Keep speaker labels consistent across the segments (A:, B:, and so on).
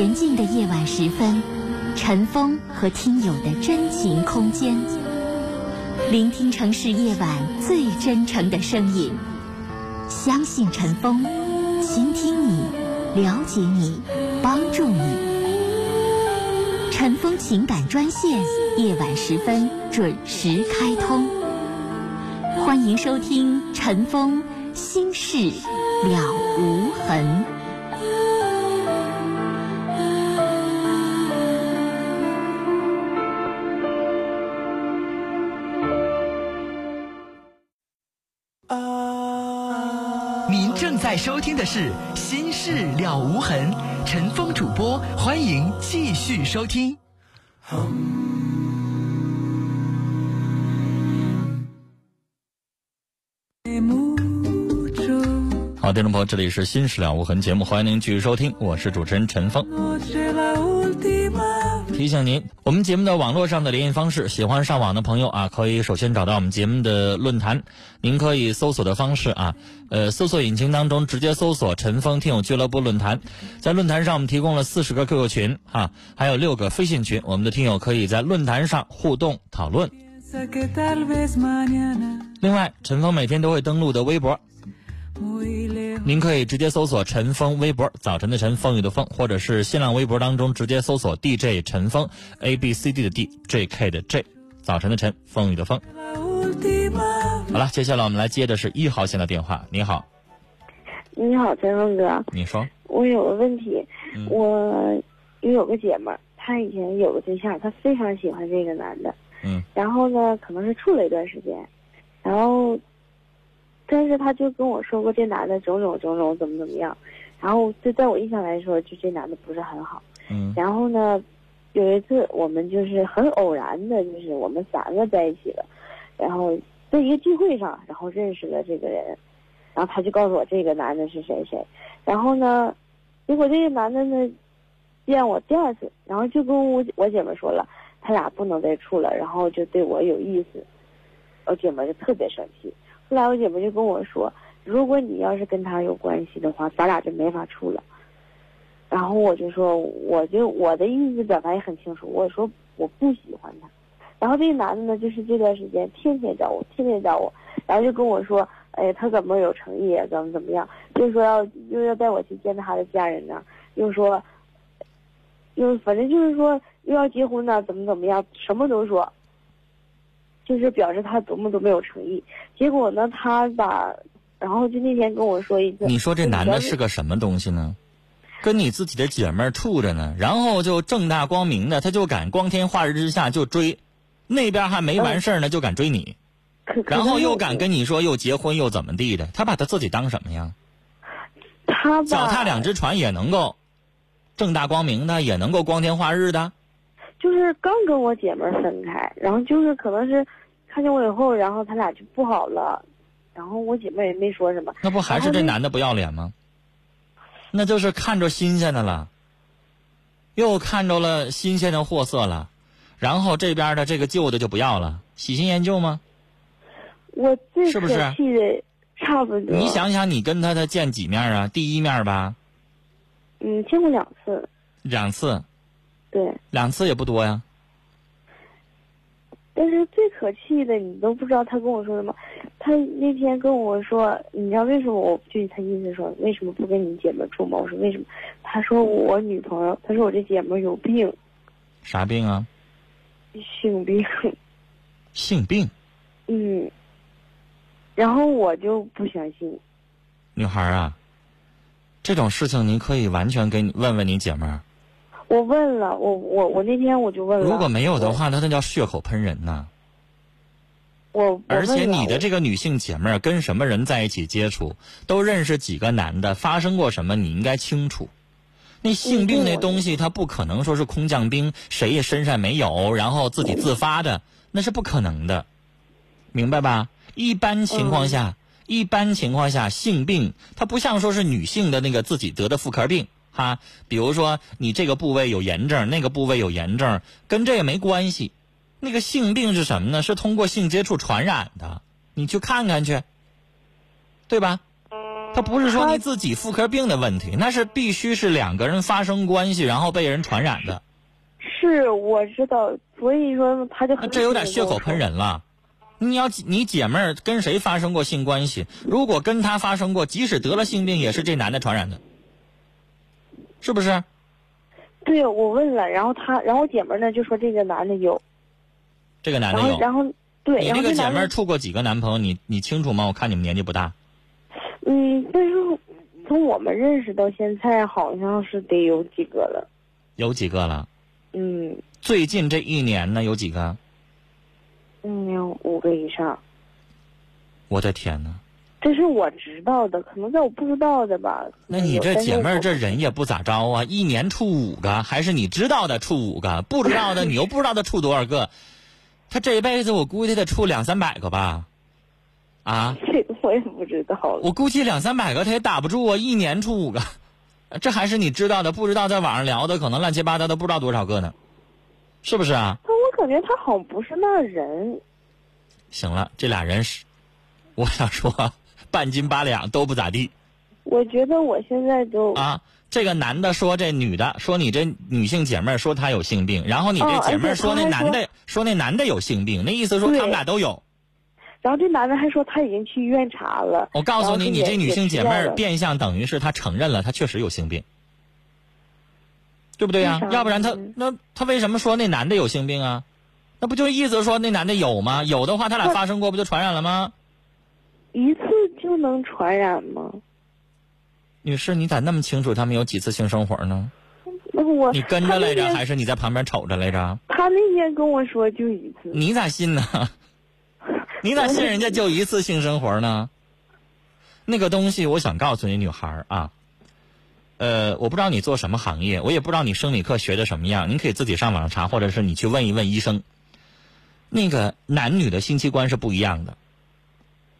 A: 恬静的夜晚时分，陈峰和听友的真情空间，聆听城市夜晚最真诚的声音。相信陈峰，倾听你，了解你，帮助你。陈峰情感专线，夜晚时分准时开通。欢迎收听陈峰心事了无痕。
B: 您正在收听的是《心事了无痕》，陈峰主播，欢迎继续收听。
C: 好，听众朋友，这里是《心事了无痕》节目，欢迎您继续收听，我是主持人陈峰。提醒您，我们节目的网络上的联系方式，喜欢上网的朋友啊，可以首先找到我们节目的论坛，您可以搜索的方式啊，呃，搜索引擎当中直接搜索“陈峰听友俱乐部论坛”，在论坛上我们提供了四十个 QQ 群啊，还有六个飞信群，我们的听友可以在论坛上互动讨论。另外，陈峰每天都会登录的微博。您可以直接搜索陈峰微博，早晨的晨，风雨的风，或者是新浪微博当中直接搜索 DJ 陈峰，A B C D 的 D，J K 的 J，早晨的晨，风雨的风。好了，接下来我们来接的是一号线的电话。你好，
D: 你好，陈峰哥。
C: 你说。
D: 我有个问题，我有个姐们儿，她以前有个对象，她非常喜欢这个男的。
C: 嗯。
D: 然后呢，可能是处了一段时间，然后。但是他就跟我说过这男的种种种种怎么怎么样，然后就在我印象来说，就这男的不是很好。
C: 嗯。
D: 然后呢，有一次我们就是很偶然的，就是我们三个在一起了，然后在一个聚会上，然后认识了这个人，然后他就告诉我这个男的是谁谁，然后呢，结果这个男的呢，见我第二次，然后就跟我我姐们说了，他俩不能再处了，然后就对我有意思，我姐们就特别生气。后来我姐夫就跟我说：“如果你要是跟他有关系的话，咱俩就没法处了。”然后我就说：“我就我的意思表达也很清楚，我说我不喜欢他。”然后这个男的呢，就是这段时间天天找我，天天找我，然后就跟我说：“哎，他怎么有诚意，怎么怎么样？就说要又要带我去见他的家人呢，又说，又反正就是说又要结婚呢，怎么怎么样，什么都说。”就是表示他多么多么有诚意，结果呢，他把，然后就那天跟我说一句。
C: 你说这男的是个什么东西呢？跟你自己的姐妹处着呢，然后就正大光明的，他就敢光天化日之下就追，那边还没完事儿呢，就敢追你，然后又敢跟你说又结婚又怎么地的，他把他自己当什么呀？
D: 他
C: 脚踏两只船也能够正大光明的，也能够光天化日的。
D: 就是刚跟我姐妹分开，然后就是可能是。看见我以后，然后他俩就不好了，然后我姐妹也没说什么。
C: 那不还是这男的不要脸吗？那就是看着新鲜的了，又看着了新鲜的货色了，然后这边的这个旧的就不要了，喜新厌旧吗？
D: 我最
C: 是不是
D: 气的差不多。
C: 你想想，你跟他他见几面啊？第一面吧。
D: 嗯，见过两次。
C: 两次。
D: 对。
C: 两次也不多呀。
D: 但是最可气的，你都不知道他跟我说什么。他那天跟我说，你知道为什么我就他意思说为什么不跟你姐妹住吗？我说为什么？他说我女朋友，他说我这姐妹有病。
C: 啥病啊？
D: 性病。
C: 性病。
D: 嗯。然后我就不相信。
C: 女孩啊，这种事情您可以完全给你问问你姐妹儿。
D: 我问了，我我我那天我就问了。
C: 如果没有的话，那那叫血口喷人呐。
D: 我
C: 而且你的这个女性姐妹跟什么人在一起接触，都认识几个男的，发生过什么，你应该清楚。那性病那东西，它不可能说是空降兵，谁也身上没有，然后自己自发的，那是不可能的，明白吧？一般情况下，一般情况下，性病它不像说是女性的那个自己得的妇科病。哈，比如说你这个部位有炎症，那个部位有炎症，跟这个没关系。那个性病是什么呢？是通过性接触传染的。你去看看去，对吧？他不是说你自己妇科病的问题，那是必须是两个人发生关系，然后被人传染的。
D: 是我知道，所以说他就很
C: 这有点血口喷人了。你要你姐妹儿跟谁发生过性关系？如果跟他发生过，即使得了性病，也是这男的传染的，是不是？
D: 对，我问了，然后他，然后我姐们儿呢就说这个男的有，
C: 这个男的有。
D: 然后对，
C: 你
D: 然后
C: 这个姐们儿处过几个男朋友？你你清楚吗？我看你们年纪不大。
D: 嗯，但是从我们认识到现在，好像是得有几个了。
C: 有几个了？
D: 嗯
C: 最近这一年呢，有几个？
D: 嗯，有五个以上，
C: 我的天哪！
D: 这是我知道的，可能在我不知道的吧。
C: 那你这姐妹儿这人也不咋着啊，一年处五个，还是你知道的处五个，不知道的你又不知道他处多少个，他这一辈子我估计得处两三百个吧？啊，
D: 这个我也不知道了。
C: 我估计两三百个他也打不住啊，一年处五个，这还是你知道的，不知道在网上聊的可能乱七八糟的不知道多少个呢，是不是啊？
D: 但我感觉他好像不是那人。
C: 行了，这俩人是，我想说半斤八两都不咋地
D: 我觉得我现在就
C: 啊。这个男的说这女的说你这女性姐妹说她有性病，然后你这
D: 哦
C: 姐妹说那男的说那男的有性病，那意思说他们俩都有。
D: 然后这男的还说他已经去医院查了。
C: 我告诉你，你这女性姐妹变相等于是她承认了她确实有性病，对不对呀、要不然她
D: 嗯
C: 那她为什么说那男的有性病啊？那不就意思说那男的有吗？有的话，他俩发生过不就传染了吗？
D: 一次就能传染吗？
C: 女士，你咋那么清楚他们有几次性生活呢？
D: 那我
C: 你跟着来着，还是你在旁边瞅着来着？
D: 他那天跟我说就一次。
C: 你咋信呢？你咋信人家就一次性生活呢？那个东西，我想告诉你，女孩啊，呃，我不知道你做什么行业，我也不知道你生理课学的什么样，你可以自己上网上查，或者是你去问一问医生。那个男女的性器官是不一样的，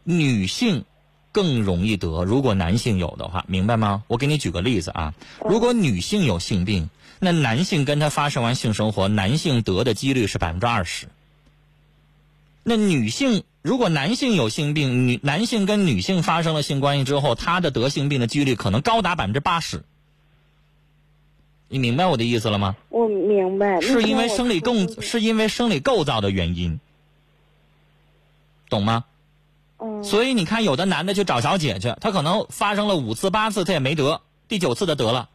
C: 女性更容易得，如果男性有的话，明白吗？我给你举个例子啊，如果女性有性病，那男性跟她发生完性生活，男性得的几率是百分之二十。那女性如果男性有性病，女男性跟女性发生了性关系之后，他的得性病的几率可能高达百分之八十。你明白我的意思了吗？
D: 我明白。
C: 是因为生理构是因为生理构造的原因，懂吗？所以你看，有的男的去找小姐去，他可能发生了五次八次，他也没得，第九次他得了，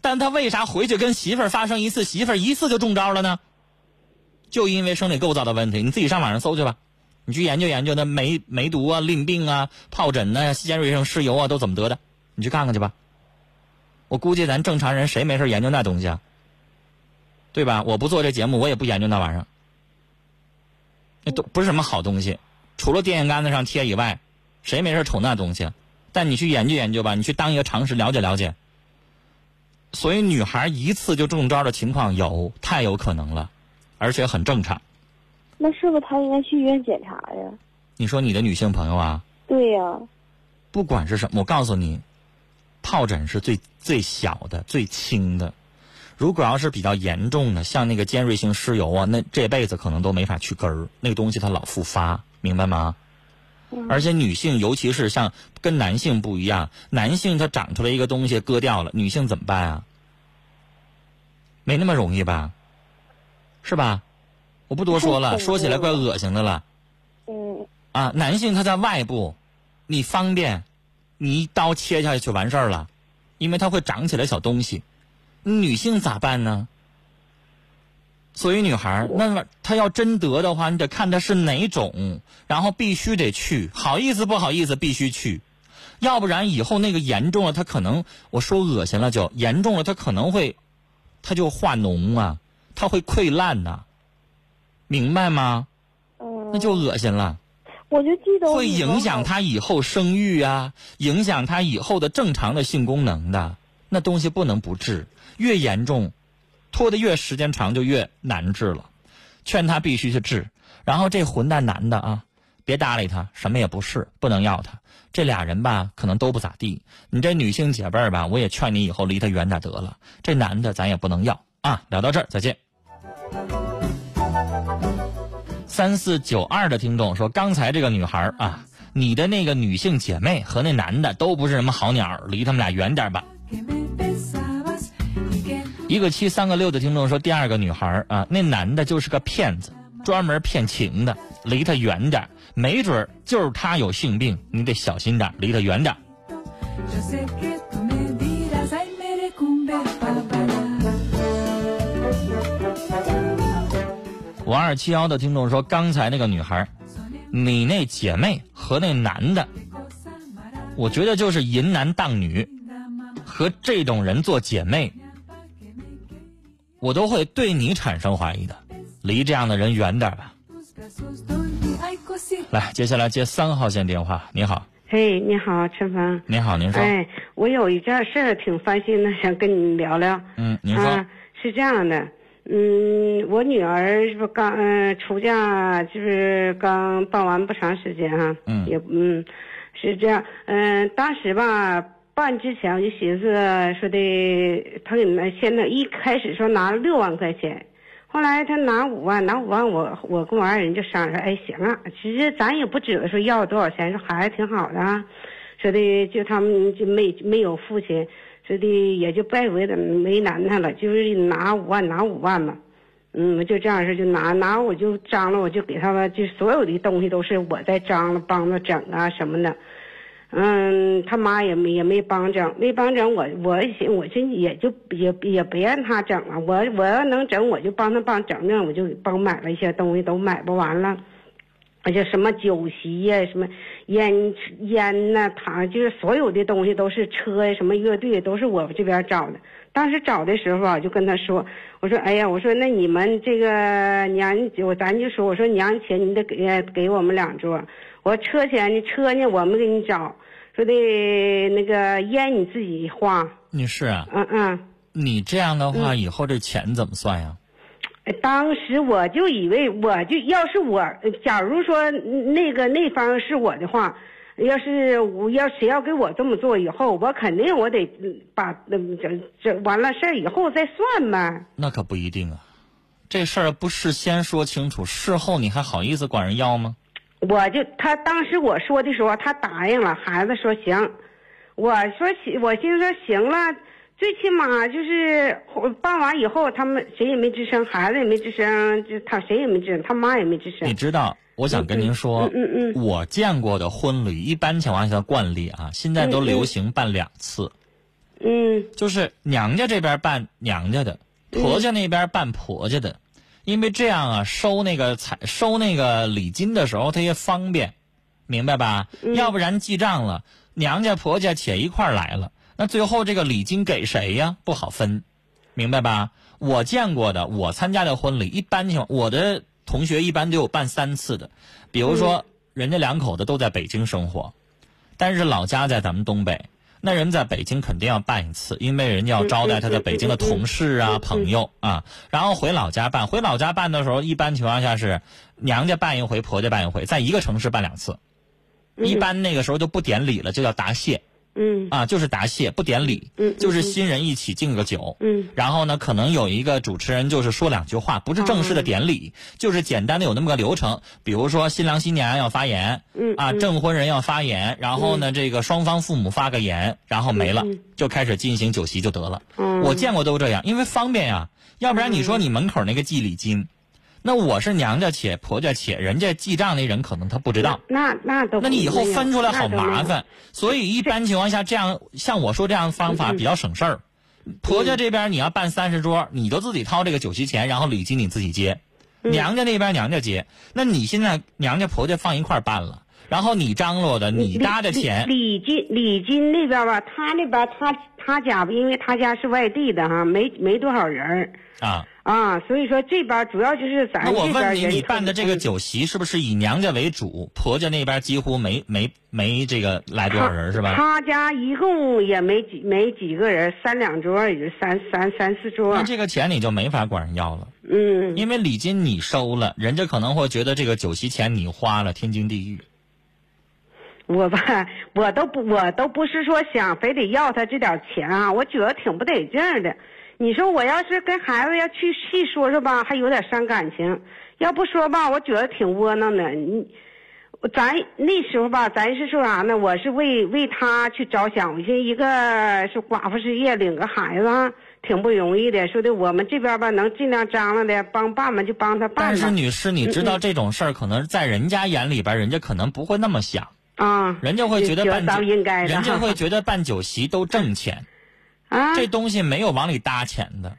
C: 但他为啥回去跟媳妇儿发生一次，媳妇儿一次就中招了呢？就因为生理构造的问题，你自己上网上搜去吧，你去研究研究那梅梅毒啊、淋病啊、疱疹呐、尖锐性湿疣啊都怎么得的，你去看看去吧。我估计咱正常人谁没事研究那东西啊？对吧？我不做这节目，我也不研究那玩意儿，那都不是什么好东西。除了电线杆子上贴以外，谁没事瞅那东西？但你去研究研究吧，你去当一个常识了解了解。所以女孩一次就中招的情况有，太有可能了，而且很正常。
D: 那是不是她应该去医院检查呀？
C: 你说你的女性朋友啊，
D: 对呀、
C: 不管是什么，我告诉你，疱疹是最最小的、最轻的。如果要是比较严重的，像那个尖锐性湿疣啊，那这辈子可能都没法去根儿，那个东西它老复发，明白吗？而且女性，尤其是像跟男性不一样，男性他长出来一个东西割掉了，女性怎么办啊？没那么容易吧？是吧？我不多说了，说起来怪恶心的了。
D: 嗯，
C: 啊，男性他在外部，你方便，你一刀切下去就完事儿了，因为他会长起来小东西。女性咋办呢？所以女孩，那么她要真得的话，你得看她是哪种，然后必须得去，好意思不好意思必须去，要不然以后那个严重了，她可能我说恶心了就严重了，她可能会，她就化脓啊，她会溃烂呐、明白吗？
D: 嗯，
C: 那就恶心了。
D: 我就记得
C: 会影响她以后生育啊，影响她以后的正常的性功能的。那东西不能不治，越严重，拖得越时间长就越难治了。劝他必须去治。然后这混蛋男的啊，别搭理他，什么也不是，不能要他。这俩人吧，可能都不咋地。你这女性姐妹吧，我也劝你以后离他远点得了。这男的咱也不能要啊。聊到这儿，再见。三四九二的听众说，刚才这个女孩啊，你的那个女性姐妹和那男的都不是什么好鸟，离他们俩远点吧。一个七三个六的听众说，第二个女孩啊，那男的就是个骗子，专门骗情的，离他远点，没准就是他有性病，你得小心点，离他远点。五二七幺的听众说，刚才那个女孩，你那姐妹和那男的，我觉得就是淫男荡女，和这种人做姐妹。我都会对你产生怀疑的，离这样的人远点吧。来，接下来接三号线电话。你好，
E: 嘿，你好，陈芳。
C: 你好，您说。
E: 哎，我有一件事儿挺烦心的，想跟你聊聊。
C: 嗯，您说。
E: 啊，是这样的，嗯，我女儿是不刚嗯出嫁，就是刚办完不长时间哈。
C: 嗯。
E: 也嗯，是这样，嗯，当时吧。办之前我就寻思说的，他给那现在一开始说拿六万块钱，后来他拿五万，拿五万我我跟我爱人就商量说，哎行啊，其实咱也不指着说要多少钱，说孩子挺好的啊，说的就他们就没没有父亲，说的也就拜为的为难他了，就是拿五万拿五万嘛，嗯，就这样式就拿拿我就张罗我就给他们就所有的东西都是我在张罗帮着整啊什么的。嗯，他妈也没也没帮整，没帮整，我我寻我寻也就也也别让他整了，我我要能整，我就帮他帮整整，我就帮买了一些东西，都买不完了，而且什么酒席呀，什么烟烟呐，糖，就是所有的东西都是车呀，什么乐队都是我这边找的。当时找的时候啊，就跟他说，我说，哎呀，我说那你们这个娘，我咱就说，我说娘钱你得给给我们两桌。我车钱呢？车呢？我没给你找，说的那个烟你自己花。
C: 女士啊，
E: 嗯嗯，
C: 你这样的话，以后这钱怎么算呀？
E: 当时我就以为，我就要是我，假如说那个那方是我的话，要是我要谁要给我这么做，以后我肯定我得把那这这完了事儿以后再算呗。
C: 那可不一定啊，这事儿不事先说清楚，事后你还好意思管人要吗？
E: 我就他当时我说的时候，他答应了。孩子说行，我说行，我心说行了，最起码就是办完以后，他们谁也没吱声，孩子也没吱声，就他谁也没吱声，他妈也没吱声。
C: 你知道，我想跟您说，
E: 嗯嗯
C: 嗯，我见过的婚礼，一般情况下惯例啊，现在都流行办两次，
E: 嗯，
C: 就是娘家这边办娘家的，婆家那边办婆家的。因为这样啊，收那个彩收那个礼金的时候，他也方便，明白吧？要不然记账了，娘家婆家且一块来了，那最后这个礼金给谁呀？不好分，明白吧？我见过的，我参加的婚礼，一般情况，我的同学一般都有办三次的，比如说人家两口子都在北京生活，但是老家在咱们东北。那人在北京肯定要办一次，因为人家要招待他的北京的同事啊、朋友啊，然后回老家办。回老家办的时候，一般情况下是娘家办一回，婆家办一回，在一个城市办两次。一般那个时候就不典礼了，就叫答谢。
E: 嗯。
C: 啊，就是答谢，不典礼，
E: 嗯，
C: 就是新人一起敬个酒，
E: 嗯，
C: 然后呢，可能有一个主持人就是说两句话，不是正式的典礼，就是简单的有那么个流程，比如说新郎新娘要发言，
E: 嗯
C: 啊，证婚人要发言，然后呢，这个双方父母发个言，然后没了，就开始进行酒席就得了。
E: 嗯，
C: 我见过都这样，因为方便呀，要不然你说你门口那个祭礼金。那我是娘家且婆家且，人家记账那人可能他不知道。
E: 那那都
C: 那你以后分出来好麻烦，所以一般情况下这样像我说这样方法比较省事儿。婆家这边你要办三十桌，你就自己掏这个酒席钱，然后礼金你自己结。娘家那边娘家结，那你现在娘家婆家放一块办了，然后你张罗的你搭的钱。
E: 礼金礼金那边吧，他那边他他家因为他家是外地的哈，没没多少人
C: 啊。
E: 啊，所以说这边主要就是咱
C: 那我问你，你办的这个酒席是不是以娘家为主？婆家那边几乎没没没这个来多少人是吧？
E: 他家一共也没几没几个人，三两桌也就三三三四桌。
C: 那这个钱你就没法管人要了。
E: 嗯。
C: 因为礼金你收了，人家可能会觉得这个酒席钱你花了，天经地义。
E: 我吧，我都不我都不是说想非得要他这点钱啊，我觉得挺不得劲的。你说我要是跟孩子要去细说说吧，还有点伤感情；要不说吧，我觉得挺窝囊的。你，咱那时候吧，咱是说啥呢？我是为为他去着想，我寻思一个是寡妇失业，领个孩子挺不容易的。说的我们这边吧，能尽量张罗的帮办嘛，就帮他办
C: 但是。女士，你知道这种事儿，可能在人家眼里边，人家可能不会那么想，
E: 啊，
C: 人家会觉得办酒人家会觉得办酒席都挣钱，
E: 啊，
C: 这东西没有往里搭钱的，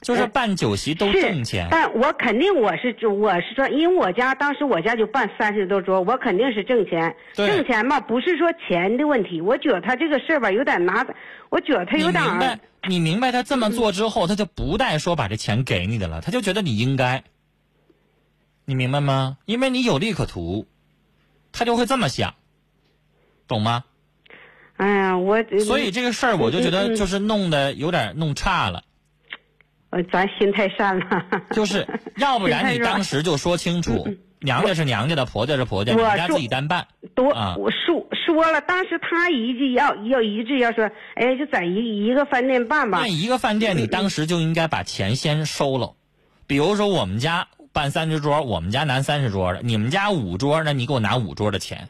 C: 就是
E: 呃
C: 办酒席都挣钱。
E: 但我肯定我是我是说，因为我家当时我家就办三十多桌，我肯定是挣钱。挣钱嘛，不是说钱的问题，我觉得他这个事儿吧，有点拿，我觉得他有点
C: 明白？你明白他这么做之后，他就不带说把这钱给你的了，他就觉得你应该。你明白吗？因为你有利可图，他就会这么想，懂吗？
E: 哎呀，我
C: 所以这个事儿，我就觉得就是弄得有点弄差了。
E: 呃咱心太善了。
C: 就是要不然你当时就说清楚，娘家是娘家的，婆家是婆家，你们家自己单办。
E: 多
C: 啊
E: 我说说了，当时他一句要要一致要说，哎，就在一一个饭店办吧
C: 那。一个饭店，你当时就应该把钱先收了。比如说我们家办三十桌，我们家拿三十桌的，你们家五桌，那你给我拿五桌的钱，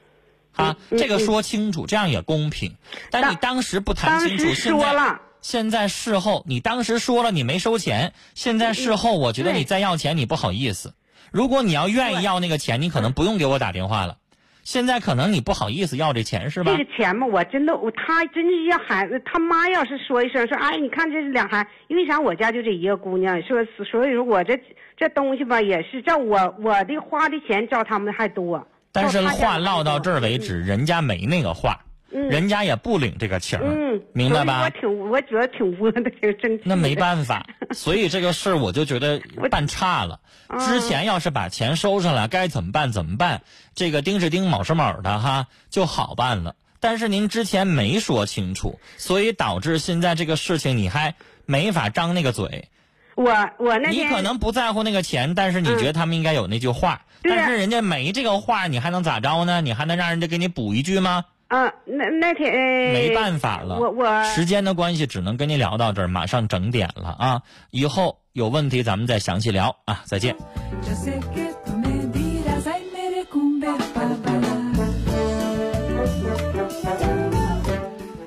C: 啊，
E: 嗯
C: 这个说清楚，这样也公平。但你当时不谈清楚，
E: 时
C: 现在
E: 说了，
C: 现在事后你当时说了你没收钱，现在事后我觉得你再要钱你不好意思。如果你要愿意要那个钱，你可能不用给我打电话了。现在可能你不好意思要这钱是吧
E: 这？个钱嘛，我真的，我他真是要孩子，他妈要是说一声说，哎，你看这是俩孩，因为啥？我家就这一个姑娘，说所以说我这这东西吧，也是照我我的花的钱，照他们还多。
C: 但是话唠到这儿为止，人家没那个话，
E: 嗯
C: 人家也不领这个情儿，
E: 嗯，
C: 明白吧
E: 我？挺，我觉得挺窝的，挺生气。
C: 那没办法，所以这个事儿我就觉得办差了。
E: 嗯
C: 之前要是把钱收上来，该怎么办怎么办？这个丁是丁，卯是卯的哈，就好办了。但是您之前没说清楚，所以导致现在这个事情你还没法张那个嘴。
E: 我我那
C: 你可能不在乎那个钱，但是你觉得他们应该有那句话，但是人家没这个话，你还能咋着呢？你还能让人家给你补一句吗？
E: 啊，那那天呃
C: 没办法了，
E: 我我
C: 时间的关系只能跟您聊到这儿，马上整点了啊！以后有问题咱们再详细聊啊！再见。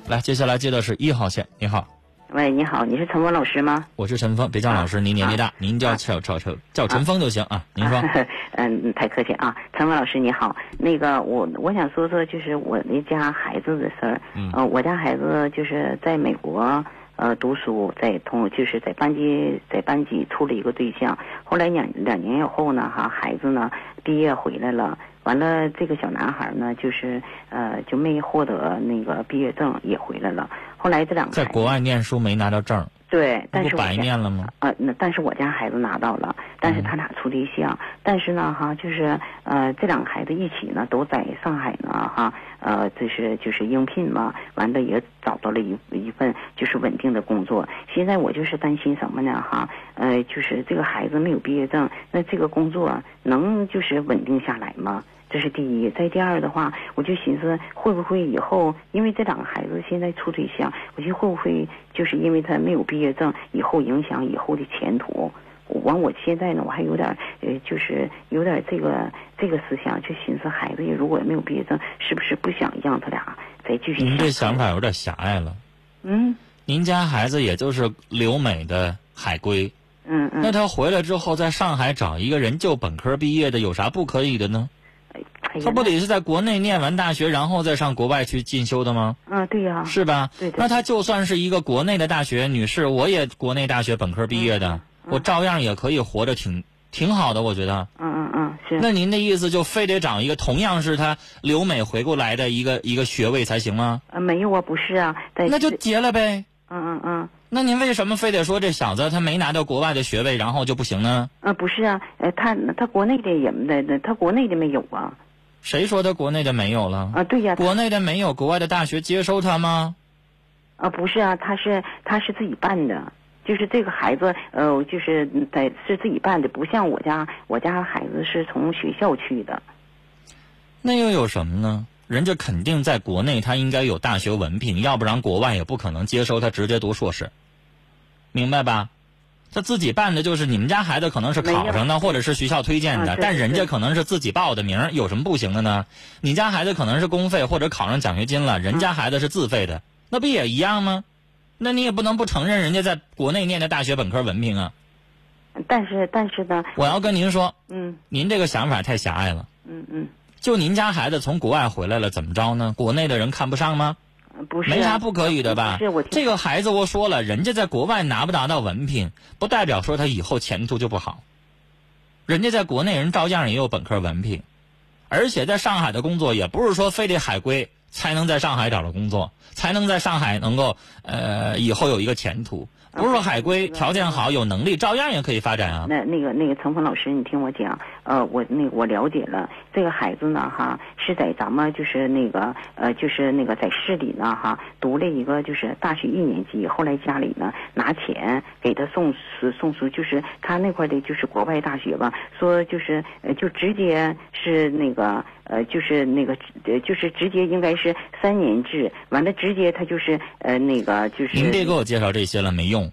C: 来，接下来接的是一号线，你好，
F: 喂，你好，你是陈峰老师吗？
C: 我是陈峰，别叫老师，您年纪大，您叫叫叫叫叫陈峰就行啊。您说，
F: 嗯，太客气啊，陈峰老师你好。那个我我想说说就是我那家孩子的事儿。
C: 嗯
F: 呃，我家孩子就是在美国呃读书，在同就是在班级在班级处了一个对象，后来两两年以后呢，哈，孩子呢毕业回来了。完了，这个小男孩呢，就是呃，就没获得那个毕业证，也回来了。后来这两个
C: 在国外念书没拿到证，
F: 对，但是我家
C: 念了吗？
F: 呃，那但是我家孩子拿到了，但是他俩处对象，但是呢，哈，就是呃，这两个孩子一起呢，都在上海呢，哈，呃，就是就是应聘嘛，完了也找到了一一份就是稳定的工作。现在我就是担心什么呢，哈，呃，就是这个孩子没有毕业证，那这个工作能就是稳定下来吗？这是第一，再第二的话，我就寻思会不会以后，因为这两个孩子现在处对象，我寻思会不会就是因为他没有毕业证，以后影响以后的前途。完，我现在呢，我还有点呃，就是有点这个这个思想，就寻思孩子也如果没有毕业证，是不是不想让他俩再继续？
C: 您这想法有点狭隘了。
F: 嗯
C: 您家孩子也就是留美的海归，
F: 嗯嗯，
C: 那他回来之后在上海找一个人就本科毕业的，有啥不可以的呢？他不得是在国内念完大学，然后再上国外去进修的吗？
F: 嗯，对呀、
C: 是吧？
F: 对对
C: 那他就算是一个国内的大学，女士，我也国内大学本科毕业的，我照样也可以活着挺挺好的，我觉得。
F: 嗯嗯嗯，是。
C: 那您的意思就非得找一个同样是他留美回过来的一个一个学位才行吗？
F: 呃没有啊，不是啊，在
C: 那就结了呗。
F: 嗯嗯嗯。
C: 那您为什么非得说这小子他没拿到国外的学位，然后就不行呢？
F: 呃，不是啊，呃，他他国内的也没的，他国内的没有啊。
C: 谁说的国内的没有了？
F: 啊，对呀、他
C: 国内的没有，国外的大学接收他吗？
F: 啊，不是啊，他是他是自己办的，就是这个孩子，呃，就是在是自己办的，不像我家我家孩子是从学校去的。
C: 那又有什么呢？人家肯定在国内他应该有大学文凭，要不然国外也不可能接收他直接读硕士，明白吧？他自己办的就是你们家孩子可能是考上的，或者是学校推荐的，
F: 啊
C: 但人家可能是自己报的名，有什么不行的呢？你家孩子可能是公费或者考上奖学金了，人家孩子是自费的，那不也一样吗？那你也不能不承认人家在国内念的大学本科文凭啊！
F: 但是但是呢，
C: 我要跟您说，
F: 嗯
C: 您这个想法太狭隘了。
F: 嗯嗯，
C: 就您家孩子从国外回来了，怎么着呢？国内的人看不上吗？
F: 不是啊
C: 没啥不可以的吧？
F: 是我
C: 这个孩子我说了，人家在国外拿不拿到文凭，不代表说他以后前途就不好。人家在国内人照样也有本科文凭，而且在上海的工作也不是说非得海归才能在上海找到工作，才能在上海能够呃以后有一个前途。不是说海归条件好有能力，照样也可以发展啊。
F: 那那个那个陈峰老师，你听我讲，呃，我那我了解了，这个孩子呢，哈，是在咱们就是那个呃，就是那个在市里呢，哈，读了一个就是大学一年级，后来家里呢拿钱给他送书送书，就是他那块的就是国外大学吧，说就是呃就直接是那个呃就是那个呃就是直接应该是三年制，完了直接他就是呃那个就是
C: 您别给我介绍这些了，没用。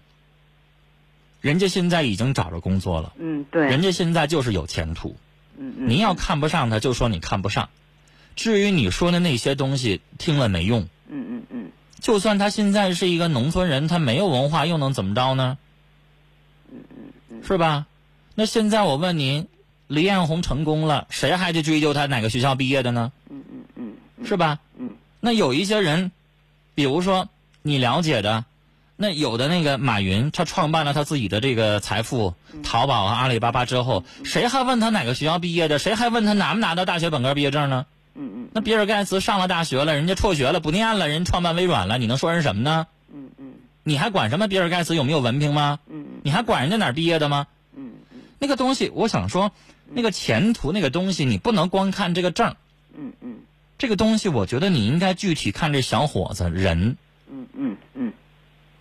C: 人家现在已经找着工作了，
F: 嗯对，
C: 人家现在就是有前途。
F: 嗯嗯
C: 您要看不上他，就说你看不上。至于你说的那些东西，听了没用。
F: 嗯嗯嗯
C: 就算他现在是一个农村人，他没有文化，又能怎么着呢？嗯嗯嗯是吧？那现在我问您，李彦宏成功了，谁还去追究他哪个学校毕业的呢？
F: 嗯嗯嗯
C: 是吧？
F: 嗯
C: 那有一些人，比如说你了解的，那有的那个马云，他创办了他自己的这个财富，淘宝和、阿里巴巴之后，谁还问他哪个学校毕业的？谁还问他拿没拿到大学本科毕业证呢？
F: 嗯嗯
C: 那比尔盖茨上了大学了，人家辍学了，不念了，人家创办微软了，你能说人什么呢？
F: 嗯嗯
C: 你还管什么比尔盖茨有没有文凭吗？
F: 嗯
C: 你还管人家哪儿毕业的吗？
F: 嗯
C: 那个东西，我想说，那个前途那个东西，你不能光看这个证
F: 嗯嗯
C: 这个东西，我觉得你应该具体看这小伙子人。
F: 嗯嗯嗯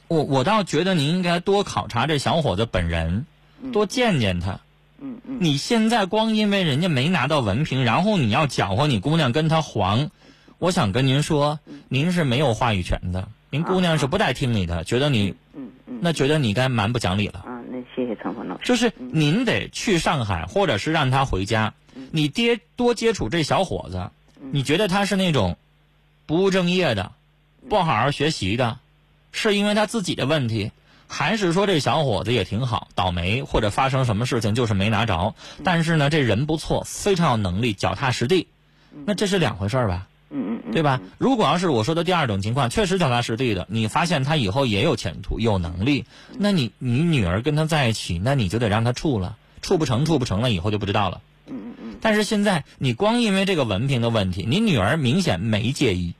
C: 我我倒觉得你应该多考察这小伙子本人，多见见他。
F: 嗯嗯
C: 你现在光因为人家没拿到文凭，然后你要搅和你姑娘跟他黄，我想跟您说，您是没有话语权的。您姑娘是不带听你的，觉得你那觉得你该蛮不讲理了。
F: 谢谢陈峰老师。
C: 就是您得去上海，或者是让他回家。你爹多接触这小伙子，你觉得他是那种不务正业的、不好好学习的，是因为他自己的问题，还是说这小伙子也挺好，倒霉或者发生什么事情就是没拿着？但是呢，这人不错，非常有能力，脚踏实地，那这是两回事儿吧？对吧？如果要是我说的第二种情况，确实脚踏实地的，你发现他以后也有前途、有能力，那你你女儿跟他在一起，那你就得让他处了，处不成，处不成了，以后就不知道了。
F: 嗯嗯嗯
C: 但是现在你光因为这个文凭的问题，你女儿明显没介意，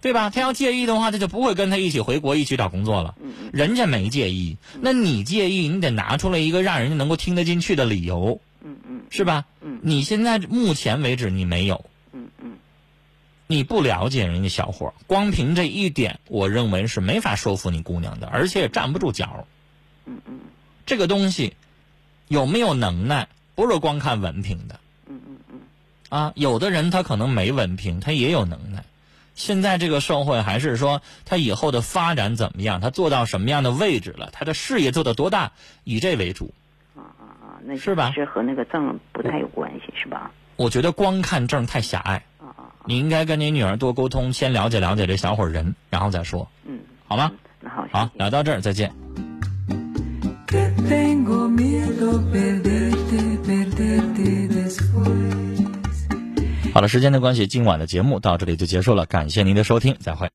C: 对吧？她要介意的话，她就不会跟他一起回国一起找工作了。人家没介意，那你介意，你得拿出来一个让人家能够听得进去的理由，
F: 嗯嗯
C: 是吧？
F: 嗯
C: 你现在目前为止你没有，你不了解人家小伙儿，光凭这一点，我认为是没法说服你姑娘的，而且也站不住脚。
F: 嗯嗯
C: 这个东西有没有能耐，不是光看文凭的。
F: 嗯嗯嗯
C: 啊，有的人他可能没文凭，他也有能耐。现在这个社会还是说他以后的发展怎么样，他做到什么样的位置了，他的事业做到多大，以这为主。
F: 啊啊啊，那
C: 是吧
F: 是和那个证不太有关系，是吧？
C: 我觉得光看证太狭隘，你应该跟你女儿多沟通，先了解了解这小伙人，然后再说，
F: 嗯，
C: 好吗？
F: 那好，
C: 好
F: 谢，谢
C: 聊到这儿，再见。好了，时间的关系，今晚的节目到这里就结束了，感谢您的收听，再会。